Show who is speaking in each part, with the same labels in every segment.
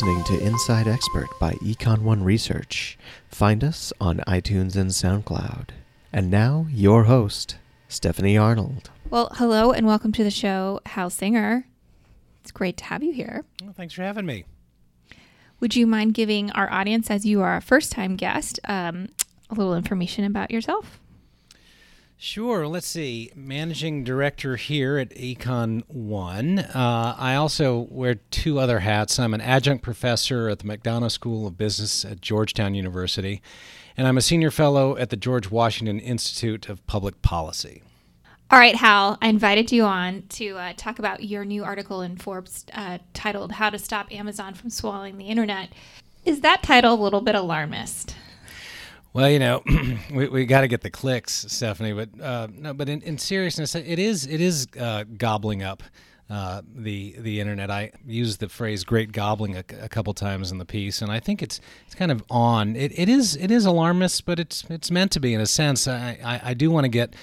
Speaker 1: listening to Inside Expert by Econ One Research. Find us on iTunes and SoundCloud. And now, your host, Stephanie Arnold.
Speaker 2: Well, hello and welcome to the show, Hal Singer. It's great to have you here.
Speaker 3: Well, thanks for having me.
Speaker 2: Would you mind giving our audience, as you are a first time guest, um, a little information about yourself?
Speaker 3: Sure. Let's see. Managing director here at Econ One. Uh, I also wear two other hats. I'm an adjunct professor at the McDonough School of Business at Georgetown University, and I'm a senior fellow at the George Washington Institute of Public Policy.
Speaker 2: All right, Hal, I invited you on to uh, talk about your new article in Forbes uh, titled How to Stop Amazon from Swallowing the Internet. Is that title a little bit alarmist?
Speaker 3: Well, you know, we, we got to get the clicks, Stephanie. But uh, no, but in, in, seriousness, it is it is uh, gobbling up uh, the the internet. I used the phrase "great gobbling" a, a, couple times in the piece, and I think it's it's kind of on. It, it is it is alarmist, but it's it's meant to be in a sense. I I, I do want to get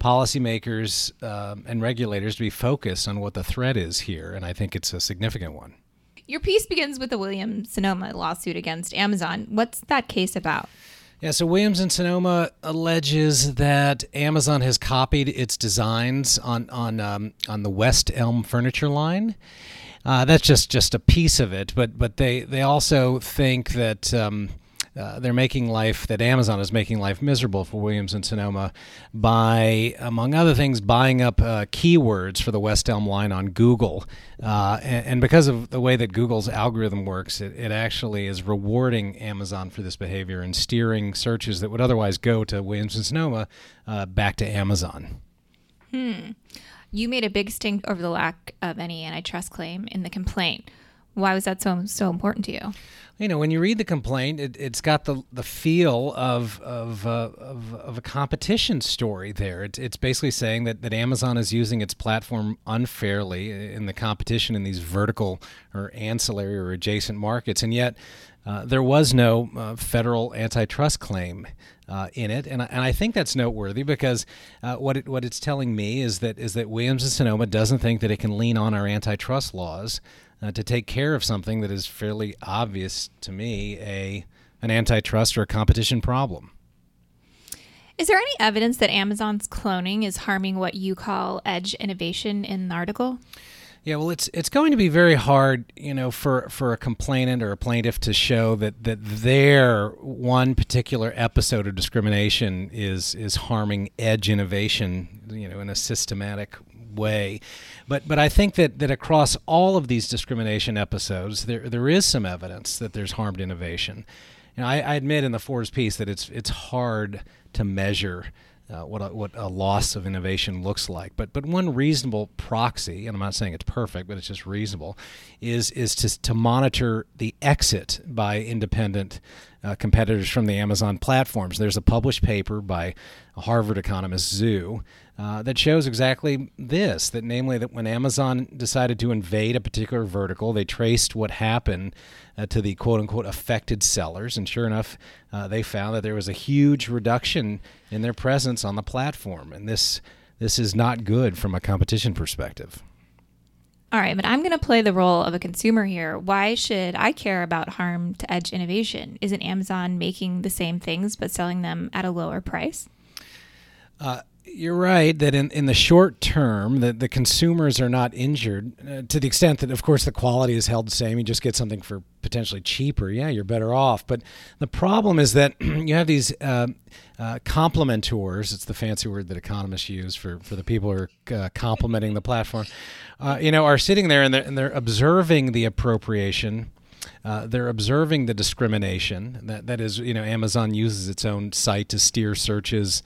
Speaker 3: policymakers um, and regulators to be focused on what the threat is here, and I think it's a significant one.
Speaker 2: Your piece begins with the Williams Sonoma lawsuit against Amazon. What's that case about?
Speaker 3: Yeah, so Williams and Sonoma alleges that Amazon has copied its designs on on um, on the West Elm furniture line. Uh, that's just just a piece of it, but but they they also think that. Um, uh, they're making life that Amazon is making life miserable for Williams and Sonoma by, among other things, buying up uh, keywords for the West Elm line on Google. Uh, and, and, because of the way that Google's algorithm works, it, it, actually is rewarding Amazon for this behavior and steering searches that would otherwise go to Williams and Sonoma uh, back to Amazon.
Speaker 2: Hmm. You made a big stink over the lack of any antitrust claim in the complaint. Why was that so so important to you?
Speaker 3: You know, when you read the complaint, it, has got the the feel of of, uh, of, of a competition story. There, it, it's basically saying that that Amazon is using its platform unfairly in the competition in these vertical or ancillary or adjacent markets, and yet uh, there was no uh, federal antitrust claim uh, in it, and I, and I think that's noteworthy because uh, what it, what it's telling me is that is that Williams and Sonoma doesn't think that it can lean on our antitrust laws uh, to take care of something that is fairly obvious to me a an antitrust or a competition problem.
Speaker 2: Is there any evidence that Amazon's cloning is harming what you call edge innovation in the article?
Speaker 3: Yeah, well, it's it's going to be very hard, you know, for, for a complainant or a plaintiff to show that, that their one particular episode of discrimination is is harming edge innovation, you know, in a systematic way. But but I think that, that across all of these discrimination episodes, there there is some evidence that there's harmed innovation. You know, I, I admit in the Forbes piece that it's it's hard to measure uh, what a, what a loss of innovation looks like. But but one reasonable proxy, and I'm not saying it's perfect, but it's just reasonable, is is to to monitor the exit by independent uh, competitors from the Amazon platforms. There's a published paper by Harvard economist Zhu uh, that shows exactly this that namely that when Amazon decided to invade a particular vertical, they traced what happened uh, to the quote unquote affected sellers. And sure enough, uh, they found that there was a huge reduction in their presence on the platform. And this, this is not good from a competition perspective.
Speaker 2: All right, but I'm going to play the role of a consumer here. Why should I care about harm to edge innovation? Isn't Amazon making the same things but selling them at a lower price?
Speaker 3: Uh, you're right that in, in the short term that the consumers are not injured uh, to the extent that of course the quality is held the same. You just get something for potentially cheaper. Yeah you're better off. But the problem is that you have these uh, uh, complementors it's the fancy word that economists use for, for the people who are uh, complementing the platform uh, you know are sitting there and they're, and they're observing the appropriation uh, they're observing the discrimination. That, that is you know amazon uses its own site to steer searches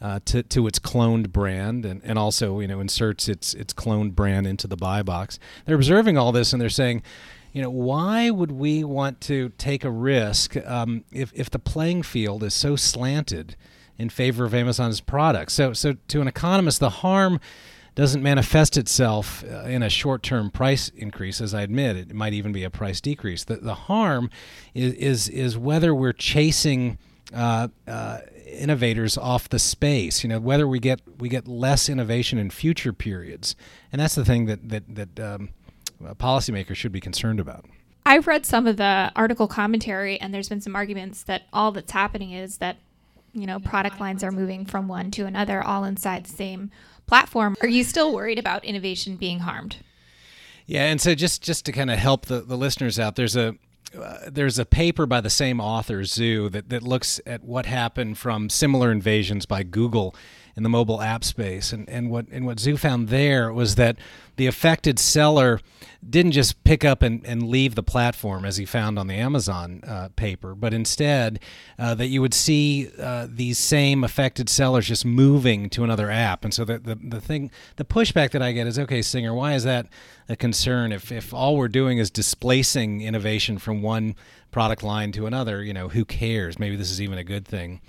Speaker 3: uh, to, to its cloned brand and, and also you know inserts its its cloned brand into the buy box. They're observing all this and they're saying, you know, why would we want to take a risk um, if if the playing field is so slanted in favor of Amazon's products? So so to an economist, the harm doesn't manifest itself uh, in a short-term price increase, as I admit, it might even be a price decrease. The the harm is is, is whether we're chasing uh, uh, innovators off the space. You know, whether we get we get less innovation in future periods, and that's the thing that that that um, policymakers should be concerned about.
Speaker 2: I've read some of the article commentary, and there's been some arguments that all that's happening is that, you know, product lines are moving from one to another, all inside the same platform. Are you still worried about innovation being harmed?
Speaker 3: Yeah, and so just just to kind of help the, the listeners out, there's a uh, there's a paper by the same author, Zhu, that, that looks at what happened from similar invasions by Google in the mobile app space. And, and what and what Zhu found there was that the affected seller didn't just pick up and, and leave the platform as he found on the Amazon uh, paper, but instead uh, that you would see uh, these same affected sellers just moving to another app. And so the, the, the thing, the pushback that I get is okay, Singer, why is that a concern? If, if all we're doing is displacing innovation from one product line to another, you know, who cares? Maybe this is even a good thing.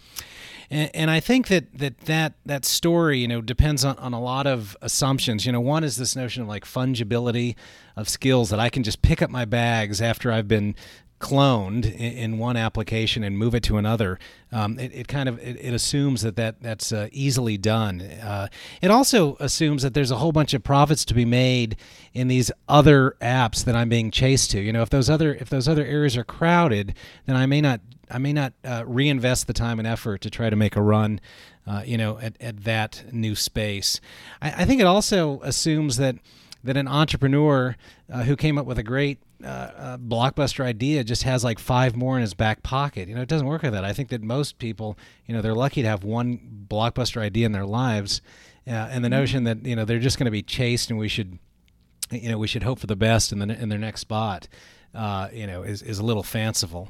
Speaker 3: And, and I think that, that that that story, you know, depends on, on a lot of assumptions. You know, one is this notion of like fungibility of skills that I can just pick up my bags after I've been cloned in, one application and move it to another, um, it, it, kind of it, it, assumes that, that that's uh, easily done. Uh, it also assumes that there's a whole bunch of profits to be made in these other apps that I'm being chased to. You know, if those other if those other areas are crowded, then I may not I may not uh, reinvest the time and effort to try to make a run, uh, you know, at, at that new space. I, I, think it also assumes that that an entrepreneur uh, who came up with a great uh, uh, blockbuster idea just has like five more in his back pocket. You know, it doesn't work like that. I think that most people, you know, they're lucky to have one blockbuster idea in their lives, uh, and the mm-hmm. notion that you know they're just going to be chased and we should, you know, we should hope for the best in the in their next spot. you know, is, is a little fanciful.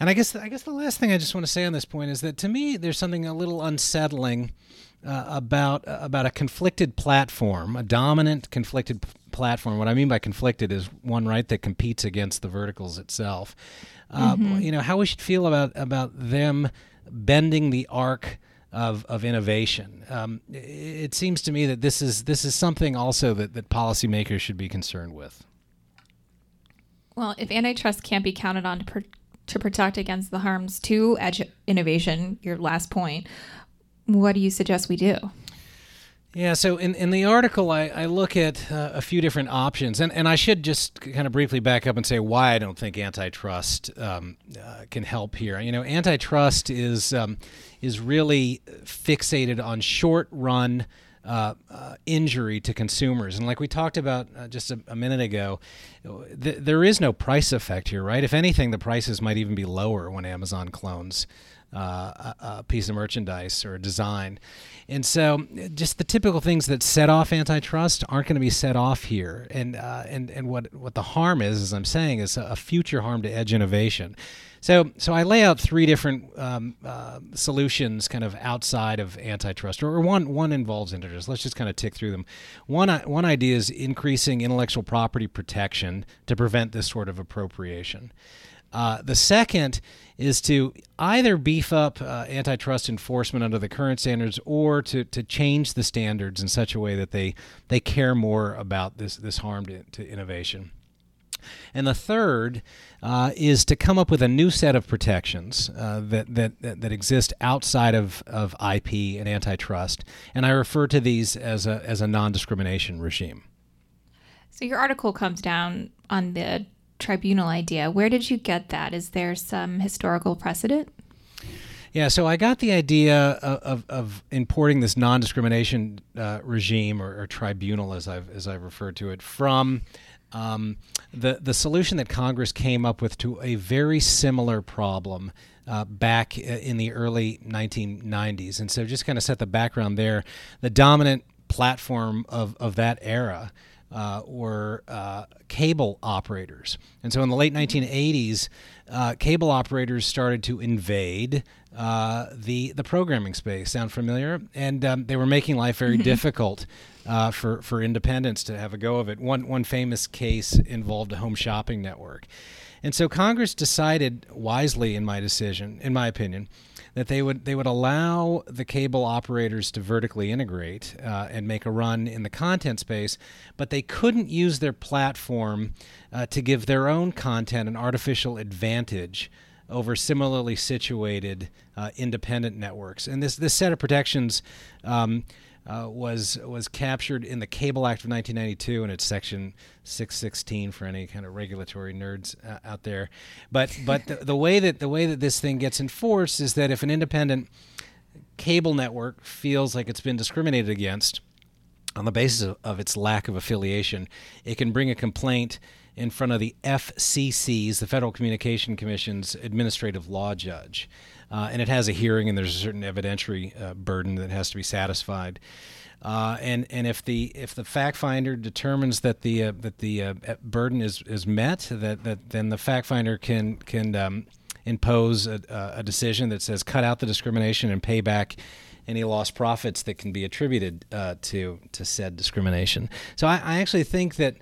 Speaker 3: And I guess I guess the last thing I just want to say on this point is that to me there's something a little unsettling uh, about uh, about a conflicted platform, a dominant conflicted p- platform. What I mean by conflicted is one right that competes against the verticals itself. Uh, mm-hmm. You know how we should feel about about them bending the arc of, of innovation. Um, it seems to me that this is this is something also that, that policymakers should be concerned with.
Speaker 2: Well, if antitrust can't be counted on to pr- to protect against the harms to edge innovation, your last point, what do you suggest we do?
Speaker 3: Yeah, so in, in the article, I, I look at uh, a few different options, and, and I should just kind of briefly back up and say why I don't think antitrust um, uh, can help here. You know, antitrust is um, is really fixated on short run uh, uh, injury to consumers. And like we talked about uh, just a, a, minute ago, th- there is no price effect here, right? If anything, the prices might even be lower when Amazon clones. Uh, a, piece of merchandise or a design. And so, just the typical things that set off antitrust aren't going to be set off here. And uh, and and what what the harm is, as I'm saying, is a future harm to edge innovation. So, so I lay out three different um, uh, solutions, kind of outside of antitrust, or one one involves antitrust. Let's just kind of tick through them. One one idea is increasing intellectual property protection to prevent this sort of appropriation. Uh, the second is to either beef up uh, antitrust enforcement under the current standards or to, to change the standards in such a way that they, they care more about this, this harm to, to innovation. And the third uh, is to come up with a new set of protections uh, that, that, that, exist outside of, of IP and antitrust. And I refer to these as a, as a non discrimination regime.
Speaker 2: So your article comes down on the tribunal idea. Where did you get that? Is there some historical precedent?
Speaker 3: Yeah, so I got the idea of, of, of importing this non-discrimination uh, regime or, or, tribunal, as I've as I've referred to it, from um, the the solution that Congress came up with to a very similar problem uh, back in the early 1990s. And so, just kind of set the background there, the dominant platform of, of that era uh, were uh, cable operators. And so, in the late 1980s, uh, cable operators started to invade uh, the the programming space. Sound familiar? And um, they were making life very difficult uh, for for independents to have a go of it. One one famous case involved a home shopping network, and so Congress decided wisely, in my decision, in my opinion, that they would they would allow the cable operators to vertically integrate uh, and make a run in the content space, but they couldn't use their platform uh, to give their own content an artificial advantage over similarly situated uh, independent networks. And this this set of protections. Um, uh, was was captured in the Cable Act of 1992, and it's Section 616 for any kind of regulatory nerds uh, out there. But but the, the way that the way that this thing gets enforced is that if an independent cable network feels like it's been discriminated against on the basis of, of its lack of affiliation, it can bring a complaint in front of the FCC's, the Federal Communication Commission's administrative law judge. Uh, and it has a hearing, and there's a certain evidentiary uh, burden that has to be satisfied. Uh, and and if the if the fact finder determines that the uh, that the uh, burden is, is met, that, that then the fact finder can can um, impose a, a, decision that says cut out the discrimination and pay back any lost profits that can be attributed uh, to to said discrimination. So I, I actually think that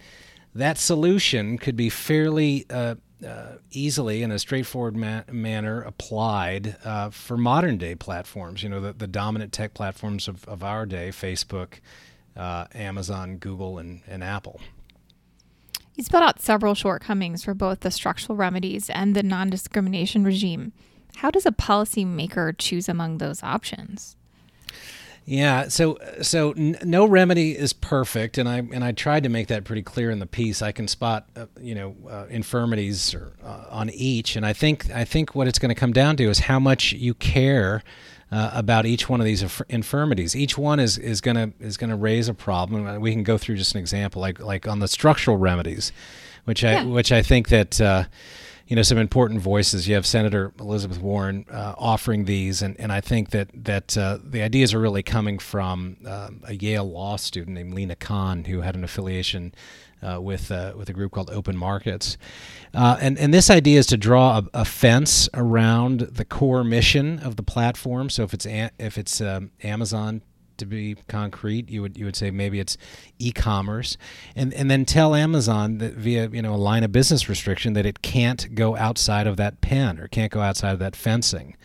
Speaker 3: that solution could be fairly uh, uh, easily in a straightforward ma- manner applied uh, for modern day platforms. You know, the, the dominant tech platforms of, of our day Facebook, uh, Amazon, Google, and, and Apple.
Speaker 2: You spelled out several shortcomings for both the structural remedies and the non discrimination regime. How does a policymaker choose among those options?
Speaker 3: Yeah, so so n- no remedy is perfect, and I and I tried to make that pretty clear in the piece. I can spot uh, you know uh, infirmities or, uh, on each, and I think I think what it's going to come down to is how much you care uh, about each one of these inf- infirmities. Each one is is going to is going to raise a problem. We can go through just an example, like like on the structural remedies, which I yeah. which I think that uh, you know some important voices. You have Senator Elizabeth Warren uh, offering these, and, and I think that that uh, the ideas are really coming from uh, a Yale law student named Lina Khan, who had an affiliation uh, with uh, with a group called Open Markets, uh, and and this idea is to draw a, a, fence around the core mission of the platform. So if it's a, if it's um, Amazon to be concrete, you would you would say maybe it's e-commerce, and and then tell Amazon that via you know a line of business restriction that it can't go outside of that pen or can't go outside of that fencing.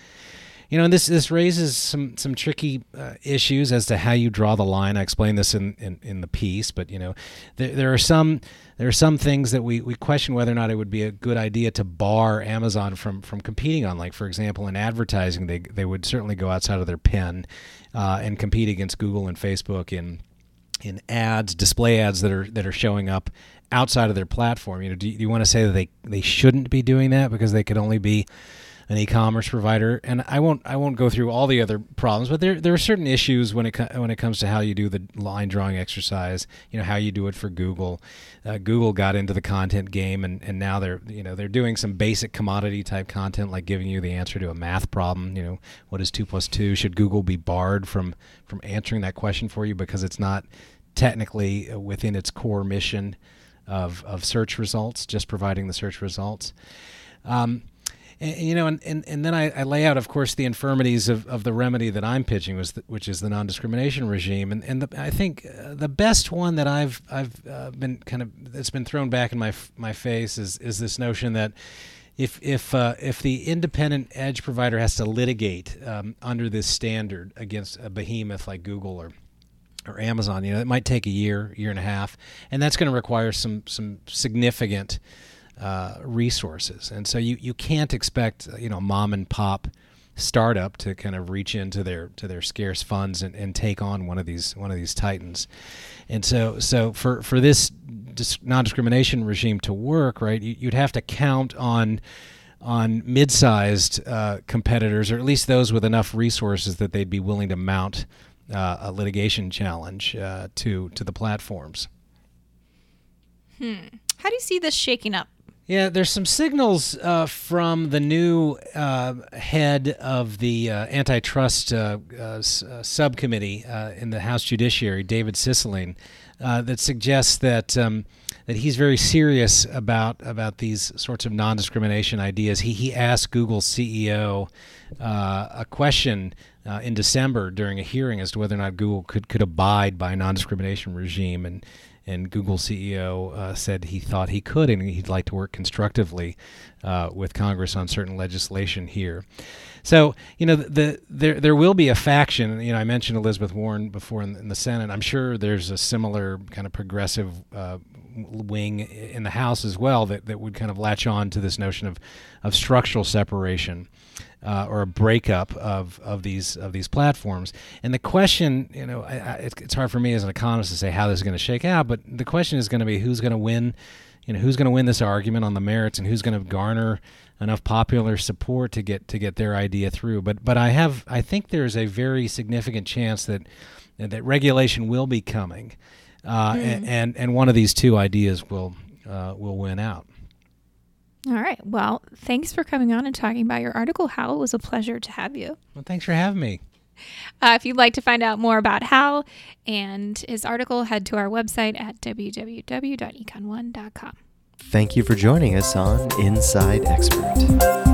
Speaker 3: You know, this this raises some some tricky uh, issues as to how you draw the line. I explained this in, in, in the piece, but you know, there, there are some there are some things that we, we question whether or not it would be a good idea to bar Amazon from from competing on. Like for example, in advertising, they they would certainly go outside of their pen uh, and compete against Google and Facebook in in ads, display ads that are that are showing up outside of their platform. You know, do do you want to say that they they shouldn't be doing that because they could only be an e-commerce provider. And I won't I won't go through all the other problems, but there there are certain issues when it when it comes to how you do the line drawing exercise. You know how you do it for Google. Uh, Google got into the content game, and, and now they're you know they're doing some basic commodity type content like giving you the answer to a math problem. You know what is two plus two? Should Google be barred from from answering that question for you because it's not technically within its core mission of of search results, just providing the search results. Um, and, you know, and, and, and then I, I, lay out, of course, the infirmities of, of the remedy that I'm pitching, was the, which is the non-discrimination regime, and and the, I think uh, the best one that I've I've uh, been kind of that's been thrown back in my my face is is this notion that if if uh, if the independent edge provider has to litigate um, under this standard against a behemoth like Google or or Amazon, you know, it might take a year, year and a half, and that's going to require some some significant uh, resources. And so you, you can't expect you know mom and pop startup to kind of reach into their to their scarce funds and, and take on one of these one of these titans. And so so for for this non-discrimination regime to work, right, you, would have to count on on mid-sized uh, competitors, or at least those with enough resources that they'd be willing to mount uh, a litigation challenge uh, to to the platforms.
Speaker 2: Hmm. How do you see this shaking up?
Speaker 3: Yeah, there's some signals uh, from the new uh, head of the uh, antitrust uh, uh, uh, subcommittee in the House Judiciary, David Cicilline, that suggests that um, that he's very serious about about these sorts of non-discrimination ideas. He he asked Google CEO a question in December during a hearing as to whether or not Google could could abide by a non-discrimination regime, and and Google CEO uh, said he thought he could, and he'd like to work constructively uh, with Congress on certain legislation here. So you know, the, the, there there will be a faction. You know, I mentioned Elizabeth Warren before in, in the Senate. I'm sure there's a similar kind of progressive uh, wing in the House as well that, that would kind of latch on to this notion of, of structural separation. Uh, or a breakup of, of these of these platforms, and the question, you know, I, I, it's hard for me as an economist to say how this is going to shake out. But the question is going to be who's going to win, you know, who's going to win this argument on the merits, and who's going to garner enough popular support to get to get their idea through. But but I have I think there's a very significant chance that that regulation will be coming, uh, mm. and, and, and one of these two ideas will uh, will win out.
Speaker 2: All right. Well, thanks for coming on and talking about your article, Hal. It was a pleasure to have you.
Speaker 3: Well, thanks for having me.
Speaker 2: Uh, if you'd like to find out more about Hal and his article, head to our website at www.econ1.com.
Speaker 1: Thank you for joining us on Inside Expert.